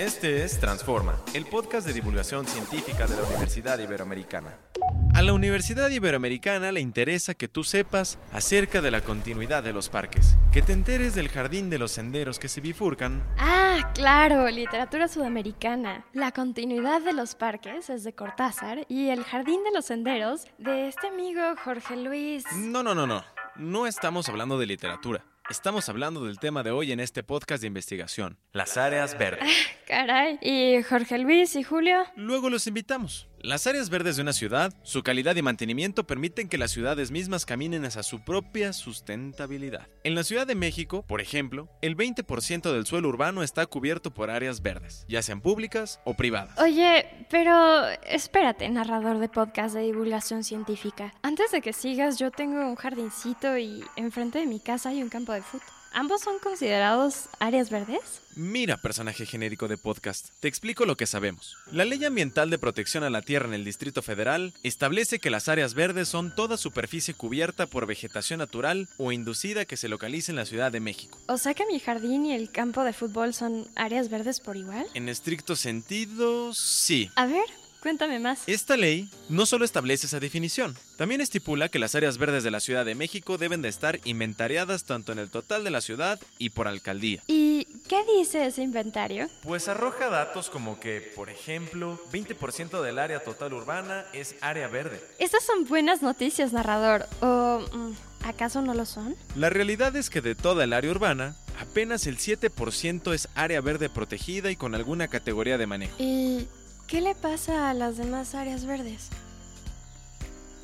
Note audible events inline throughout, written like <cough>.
Este es Transforma, el podcast de divulgación científica de la Universidad Iberoamericana. A la Universidad Iberoamericana le interesa que tú sepas acerca de la continuidad de los parques, que te enteres del jardín de los senderos que se bifurcan. Ah, claro, literatura sudamericana. La continuidad de los parques es de Cortázar y el jardín de los senderos de este amigo Jorge Luis. No, no, no, no. No estamos hablando de literatura. Estamos hablando del tema de hoy en este podcast de investigación, las áreas verdes. <laughs> Caray. ¿Y Jorge Luis y Julio? Luego los invitamos. Las áreas verdes de una ciudad, su calidad y mantenimiento permiten que las ciudades mismas caminen hacia su propia sustentabilidad. En la Ciudad de México, por ejemplo, el 20% del suelo urbano está cubierto por áreas verdes, ya sean públicas o privadas. Oye, pero espérate, narrador de podcast de divulgación científica. Antes de que sigas, yo tengo un jardincito y enfrente de mi casa hay un campo de fútbol. ¿Ambos son considerados áreas verdes? Mira, personaje genérico de podcast, te explico lo que sabemos. La Ley Ambiental de Protección a la Tierra en el Distrito Federal establece que las áreas verdes son toda superficie cubierta por vegetación natural o inducida que se localice en la Ciudad de México. O sea que mi jardín y el campo de fútbol son áreas verdes por igual. En estricto sentido, sí. A ver, Cuéntame más. Esta ley no solo establece esa definición, también estipula que las áreas verdes de la Ciudad de México deben de estar inventariadas tanto en el total de la ciudad y por alcaldía. ¿Y qué dice ese inventario? Pues arroja datos como que, por ejemplo, 20% del área total urbana es área verde. Estas son buenas noticias, narrador. ¿O mm, acaso no lo son? La realidad es que de toda el área urbana, apenas el 7% es área verde protegida y con alguna categoría de manejo. ¿Y ¿Qué le pasa a las demás áreas verdes?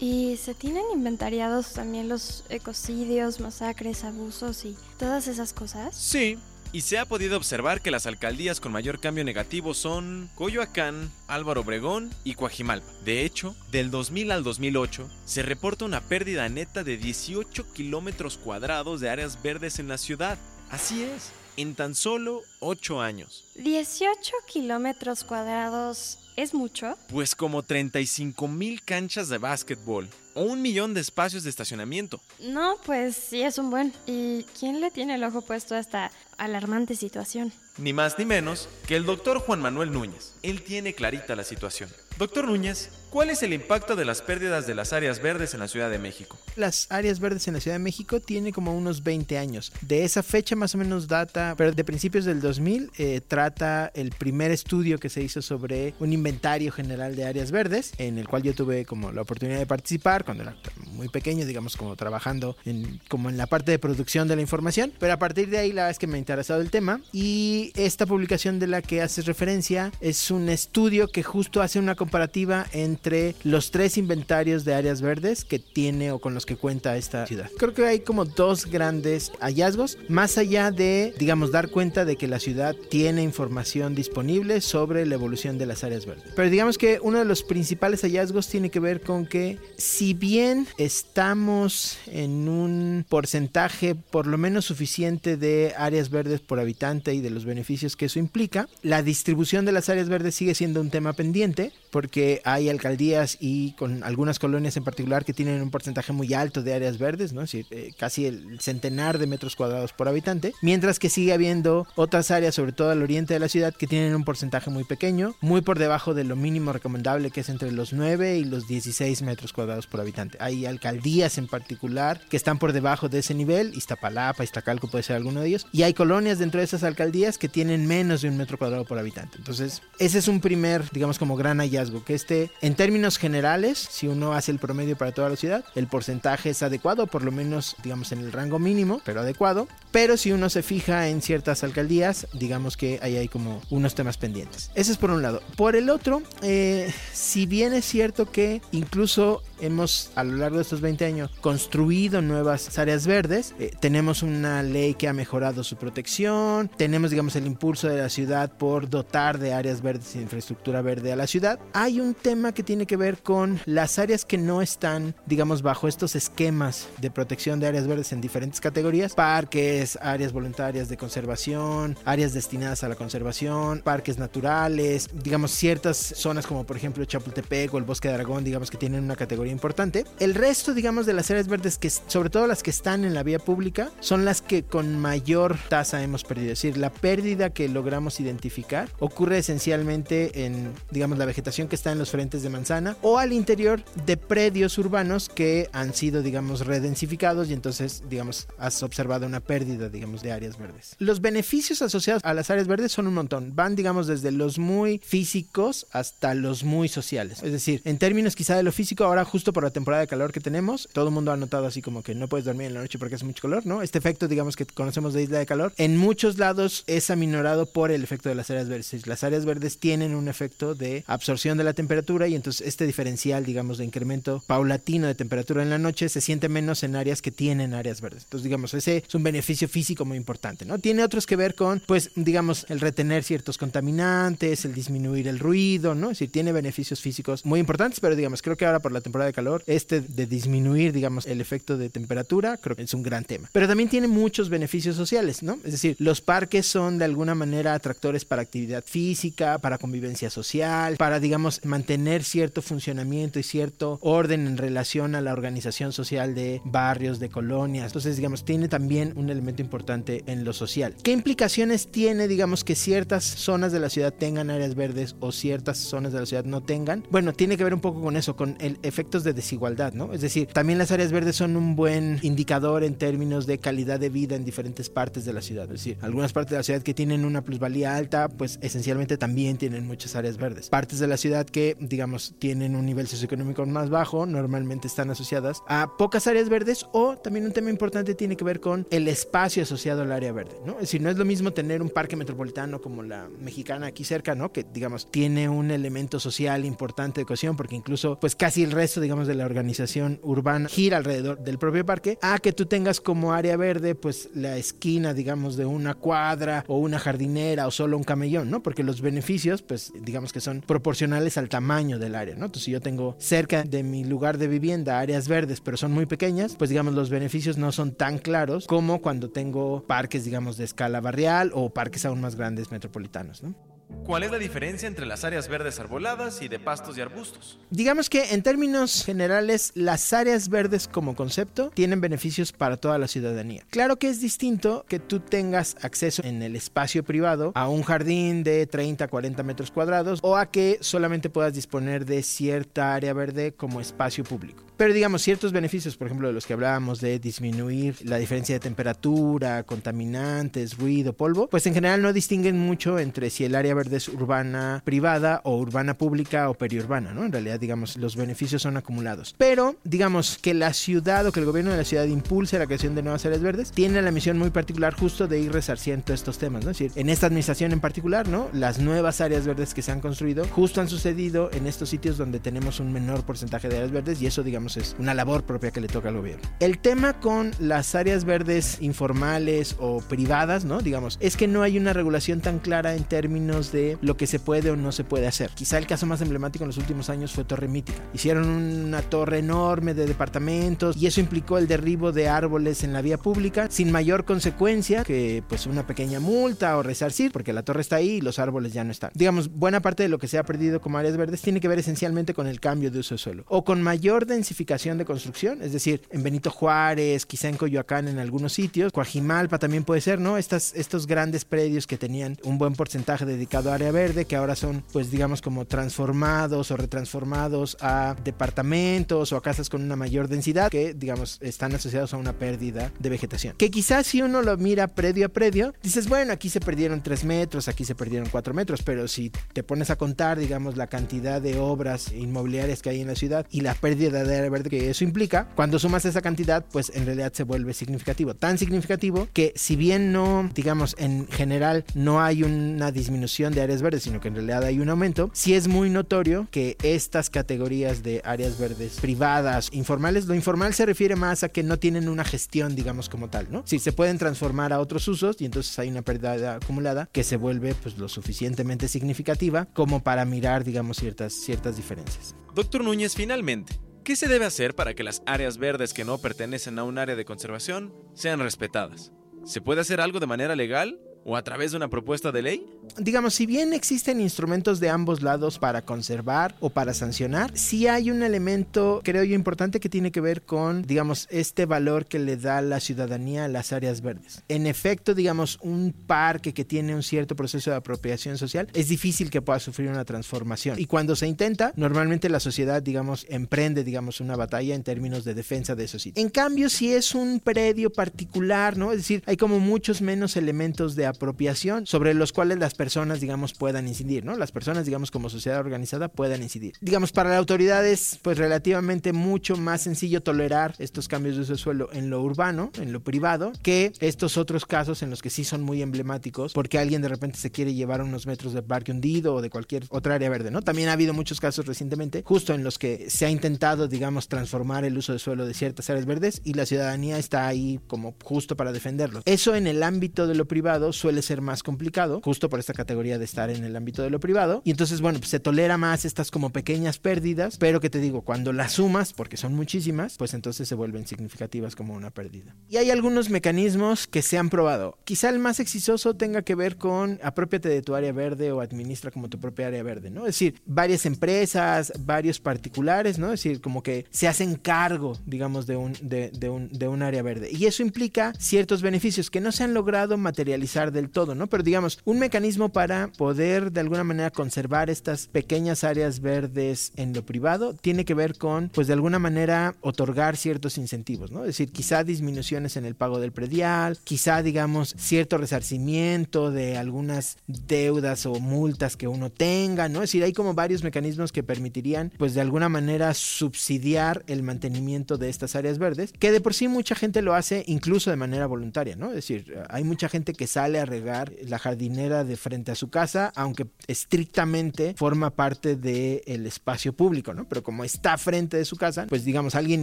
¿Y se tienen inventariados también los ecocidios, masacres, abusos y todas esas cosas? Sí, y se ha podido observar que las alcaldías con mayor cambio negativo son Coyoacán, Álvaro Obregón y Coajimalpa. De hecho, del 2000 al 2008 se reporta una pérdida neta de 18 kilómetros cuadrados de áreas verdes en la ciudad. Así es, en tan solo 8 años. ¿18 kilómetros cuadrados es mucho? Pues como 35 mil canchas de básquetbol o un millón de espacios de estacionamiento. No, pues sí es un buen. ¿Y quién le tiene el ojo puesto a esta alarmante situación? Ni más ni menos que el doctor Juan Manuel Núñez. Él tiene clarita la situación. Doctor Núñez, ¿cuál es el impacto de las pérdidas de las áreas verdes en la Ciudad de México? Las áreas verdes en la Ciudad de México tienen como unos 20 años. De esa fecha más o menos data, pero de principios del 2000, eh, trata el primer estudio que se hizo sobre un inventario general de áreas verdes, en el cual yo tuve como la oportunidad de participar cuando era muy pequeño, digamos como trabajando en, como en la parte de producción de la información, pero a partir de ahí la verdad es que me ha interesado el tema y esta publicación de la que haces referencia es un estudio que justo hace una comparativa entre los tres inventarios de áreas verdes que tiene o con los que cuenta esta ciudad. Creo que hay como dos grandes hallazgos, más allá de, digamos, dar cuenta de que la ciudad tiene información disponible sobre la evolución de las áreas verdes. Pero digamos que uno de los principales hallazgos tiene que ver con que si bien estamos en un porcentaje por lo menos suficiente de áreas verdes por habitante y de los beneficios que eso implica, la distribución de las áreas verdes sigue siendo un tema pendiente porque hay alcaldías y con algunas colonias en particular que tienen un porcentaje muy alto de áreas verdes, ¿no? Es decir, eh, casi el centenar de metros cuadrados por habitante, mientras que sigue habiendo otras áreas, sobre todo al oriente de la ciudad, que tienen un porcentaje muy pequeño, muy por debajo de lo mínimo recomendable que es entre los 9 y los 16 metros cuadrados por habitante. Hay alcaldías en particular que están por debajo de ese nivel, Iztapalapa, Iztacalco puede ser alguno de ellos, y hay colonias dentro de esas alcaldías que tienen menos de un metro cuadrado por habitante. Entonces, ese es un primer, digamos, como gran hallazgo que este, en términos generales, si uno hace el promedio para toda la ciudad, el porcentaje es adecuado, por lo menos, digamos, en el rango mínimo, pero adecuado. Pero si uno se fija en ciertas alcaldías, digamos que ahí hay como unos temas pendientes. Ese es por un lado. Por el otro, eh, si bien es cierto que incluso hemos a lo largo de estos 20 años construido nuevas áreas verdes, eh, tenemos una ley que ha mejorado su protección, tenemos digamos el impulso de la ciudad por dotar de áreas verdes y infraestructura verde a la ciudad, hay un tema que tiene que ver con las áreas que no están, digamos, bajo estos esquemas de protección de áreas verdes en diferentes categorías, parques, áreas voluntarias de conservación, áreas destinadas a la conservación, parques naturales, digamos, ciertas zonas como por ejemplo Chapultepec o el Bosque de Aragón, digamos que tienen una categoría importante. El resto, digamos, de las áreas verdes, que sobre todo las que están en la vía pública, son las que con mayor tasa hemos perdido. Es decir, la pérdida que logramos identificar ocurre esencialmente en, digamos, la vegetación que está en los frentes de manzana o al interior de predios urbanos que han sido, digamos, redensificados y entonces, digamos, has observado una pérdida, digamos, de áreas verdes. Los beneficios asociados a las áreas verdes son un montón. Van, digamos, desde los muy físicos hasta los muy sociales. Es decir, en términos quizá de lo físico, ahora justo por la temporada de calor que tenemos, todo el mundo ha notado así como que no puedes dormir en la noche porque hace mucho calor, ¿no? Este efecto, digamos, que conocemos de isla de calor, en muchos lados es aminorado por el efecto de las áreas verdes. Las áreas verdes tienen un efecto de absorción de la temperatura y entonces este diferencial, digamos, de incremento paulatino de temperatura en la noche se siente menos en áreas que tienen áreas verdes. Entonces, digamos, ese es un beneficio físico muy importante, ¿no? Tiene otros que ver con, pues, digamos, el retener ciertos contaminantes, el disminuir el ruido, ¿no? Es decir, tiene beneficios físicos muy importantes, pero digamos, creo que ahora por la temporada de calor, este de disminuir, digamos, el efecto de temperatura, creo que es un gran tema. Pero también tiene muchos beneficios sociales, ¿no? Es decir, los parques son de alguna manera atractores para actividad física, para convivencia social, para, digamos, mantener cierto funcionamiento y cierto orden en relación a la organización social de barrios, de colonias. Entonces, digamos, tiene también un elemento importante en lo social. ¿Qué implicaciones tiene, digamos, que ciertas zonas de la ciudad tengan áreas verdes o ciertas zonas de la ciudad no tengan? Bueno, tiene que ver un poco con eso, con el efectos de desigualdad, ¿no? Es decir, también las áreas verdes son un buen indicador en términos de calidad de vida en diferentes partes de la ciudad. Es decir, algunas partes de la ciudad que tienen una plusvalía alta, pues esencialmente también tienen muchas áreas verdes. Partes de la ciudad que, digamos, tienen un nivel socioeconómico más bajo, normalmente están asociadas a pocas áreas verdes o también un tema importante tiene que ver con el espacio asociado al área verde, ¿no? Es decir, no es lo mismo tener un parque metropolitano como la mexicana aquí cerca, ¿no? Que, digamos, tiene un elemento social importante de cohesión porque incluso, pues casi el resto, digamos, de la organización urbana gira alrededor del propio parque, a que tú tengas como área verde, pues la esquina, digamos, de una cuadra o una jardinera o solo un camellón, ¿no? Porque los beneficios, pues digamos que son proporcionales al tamaño del área, ¿no? Entonces, si yo tengo cerca de mi lugar de vivienda áreas verdes, pero son muy pequeñas, pues digamos, los beneficios no son tan claros como cuando tengo parques, digamos, de escala barrial o parques aún más grandes metropolitanos, ¿no? ¿Cuál es la diferencia entre las áreas verdes arboladas y de pastos y arbustos? Digamos que en términos generales las áreas verdes como concepto tienen beneficios para toda la ciudadanía. Claro que es distinto que tú tengas acceso en el espacio privado a un jardín de 30, 40 metros cuadrados o a que solamente puedas disponer de cierta área verde como espacio público. Pero digamos, ciertos beneficios, por ejemplo, de los que hablábamos de disminuir la diferencia de temperatura, contaminantes, ruido, polvo, pues en general no distinguen mucho entre si el área verde es urbana privada o urbana pública o periurbana, ¿no? En realidad, digamos, los beneficios son acumulados. Pero, digamos, que la ciudad o que el gobierno de la ciudad impulse la creación de nuevas áreas verdes, tiene la misión muy particular justo de ir resarciendo estos temas, ¿no? Es decir, en esta administración en particular, ¿no? Las nuevas áreas verdes que se han construido justo han sucedido en estos sitios donde tenemos un menor porcentaje de áreas verdes y eso, digamos, es una labor propia que le toca al gobierno. El tema con las áreas verdes informales o privadas, ¿no? Digamos, es que no hay una regulación tan clara en términos de lo que se puede o no se puede hacer. Quizá el caso más emblemático en los últimos años fue Torre Mítica. Hicieron una torre enorme de departamentos y eso implicó el derribo de árboles en la vía pública sin mayor consecuencia que pues una pequeña multa o resarcir porque la torre está ahí y los árboles ya no están. Digamos, buena parte de lo que se ha perdido como áreas verdes tiene que ver esencialmente con el cambio de uso de suelo o con mayor densificación de construcción, es decir, en Benito Juárez, quizá en Coyoacán en algunos sitios, Coajimalpa también puede ser, ¿no? Estos grandes predios que tenían un buen porcentaje dedicado a área verde, que ahora son, pues digamos, como transformados o retransformados a departamentos o a casas con una mayor densidad, que digamos están asociados a una pérdida de vegetación. Que quizás si uno lo mira predio a predio, dices, bueno, aquí se perdieron 3 metros, aquí se perdieron 4 metros, pero si te pones a contar, digamos, la cantidad de obras inmobiliarias que hay en la ciudad y la pérdida de área verde que eso implica, cuando sumas esa cantidad, pues en realidad se vuelve significativo. Tan significativo que si bien no, digamos, en general no hay una disminución de áreas verdes, sino que en realidad hay un aumento, sí es muy notorio que estas categorías de áreas verdes privadas, informales, lo informal se refiere más a que no tienen una gestión, digamos, como tal, ¿no? Sí, se pueden transformar a otros usos y entonces hay una pérdida acumulada que se vuelve pues lo suficientemente significativa como para mirar, digamos, ciertas, ciertas diferencias. Doctor Núñez, finalmente, ¿qué se debe hacer para que las áreas verdes que no pertenecen a un área de conservación sean respetadas? ¿Se puede hacer algo de manera legal o a través de una propuesta de ley? Digamos, si bien existen instrumentos de ambos lados para conservar o para sancionar, sí hay un elemento, creo yo, importante que tiene que ver con, digamos, este valor que le da la ciudadanía a las áreas verdes. En efecto, digamos, un parque que tiene un cierto proceso de apropiación social es difícil que pueda sufrir una transformación. Y cuando se intenta, normalmente la sociedad, digamos, emprende, digamos, una batalla en términos de defensa de esos sitios. En cambio, si es un predio particular, ¿no? Es decir, hay como muchos menos elementos de apropiación sobre los cuales las personas, digamos, puedan incidir, ¿no? Las personas, digamos, como sociedad organizada puedan incidir. Digamos, para la autoridad es, pues, relativamente mucho más sencillo tolerar estos cambios de uso de suelo en lo urbano, en lo privado, que estos otros casos en los que sí son muy emblemáticos, porque alguien de repente se quiere llevar unos metros de parque hundido o de cualquier otra área verde, ¿no? También ha habido muchos casos recientemente, justo en los que se ha intentado, digamos, transformar el uso de suelo de ciertas áreas verdes y la ciudadanía está ahí como justo para defenderlos. Eso en el ámbito de lo privado suele ser más complicado, justo por esta categoría de estar en el ámbito de lo privado. Y entonces, bueno, pues se tolera más estas como pequeñas pérdidas, pero que te digo, cuando las sumas, porque son muchísimas, pues entonces se vuelven significativas como una pérdida. Y hay algunos mecanismos que se han probado. Quizá el más exitoso tenga que ver con apropiate de tu área verde o administra como tu propia área verde, ¿no? Es decir, varias empresas, varios particulares, ¿no? Es decir, como que se hacen cargo, digamos, de un, de un, de un área verde. Y eso implica ciertos beneficios que no se han logrado materializar del todo, ¿no? Pero digamos, un mecanismo para poder de alguna manera conservar estas pequeñas áreas verdes en lo privado tiene que ver con, pues de alguna manera, otorgar ciertos incentivos, ¿no? Es decir, quizá disminuciones en el pago del predial, quizá, digamos, cierto resarcimiento de algunas deudas o multas que uno tenga, ¿no? Es decir, hay como varios mecanismos que permitirían, pues de alguna manera, subsidiar el mantenimiento de estas áreas verdes, que de por sí mucha gente lo hace incluso de manera voluntaria, ¿no? Es decir, hay mucha gente que sale a regar la jardinera de frente a su casa, aunque estrictamente forma parte del espacio público, ¿no? Pero como está frente de su casa, pues digamos, alguien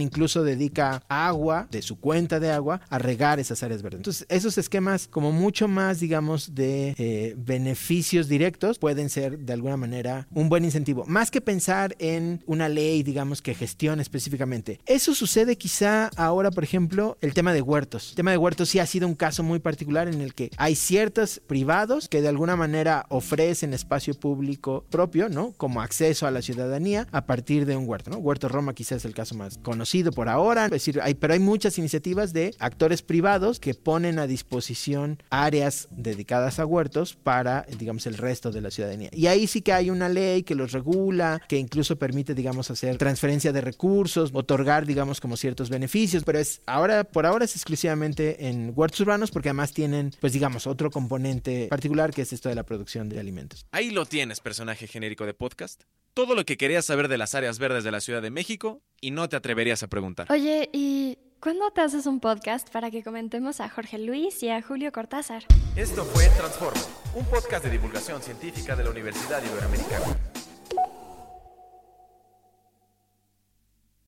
incluso dedica agua de su cuenta de agua a regar esas áreas verdes. Entonces, esos esquemas como mucho más, digamos, de eh, beneficios directos pueden ser de alguna manera un buen incentivo. Más que pensar en una ley, digamos, que gestione específicamente. Eso sucede quizá ahora, por ejemplo, el tema de huertos. El tema de huertos sí ha sido un caso muy particular en el que hay ciertos privados que de alguna manera ofrecen espacio público propio, ¿no? Como acceso a la ciudadanía a partir de un huerto, ¿no? Huerto Roma quizás es el caso más conocido por ahora, es decir, hay, pero hay muchas iniciativas de actores privados que ponen a disposición áreas dedicadas a huertos para, digamos, el resto de la ciudadanía. Y ahí sí que hay una ley que los regula, que incluso permite, digamos, hacer transferencia de recursos, otorgar, digamos, como ciertos beneficios, pero es ahora, por ahora es exclusivamente en huertos urbanos porque además tienen, pues digamos, otro componente particular que es esto de la producción de alimentos. Ahí lo tienes, personaje genérico de podcast. Todo lo que querías saber de las áreas verdes de la Ciudad de México y no te atreverías a preguntar. Oye, ¿y cuándo te haces un podcast para que comentemos a Jorge Luis y a Julio Cortázar? Esto fue Transforma, un podcast de divulgación científica de la Universidad Iberoamericana.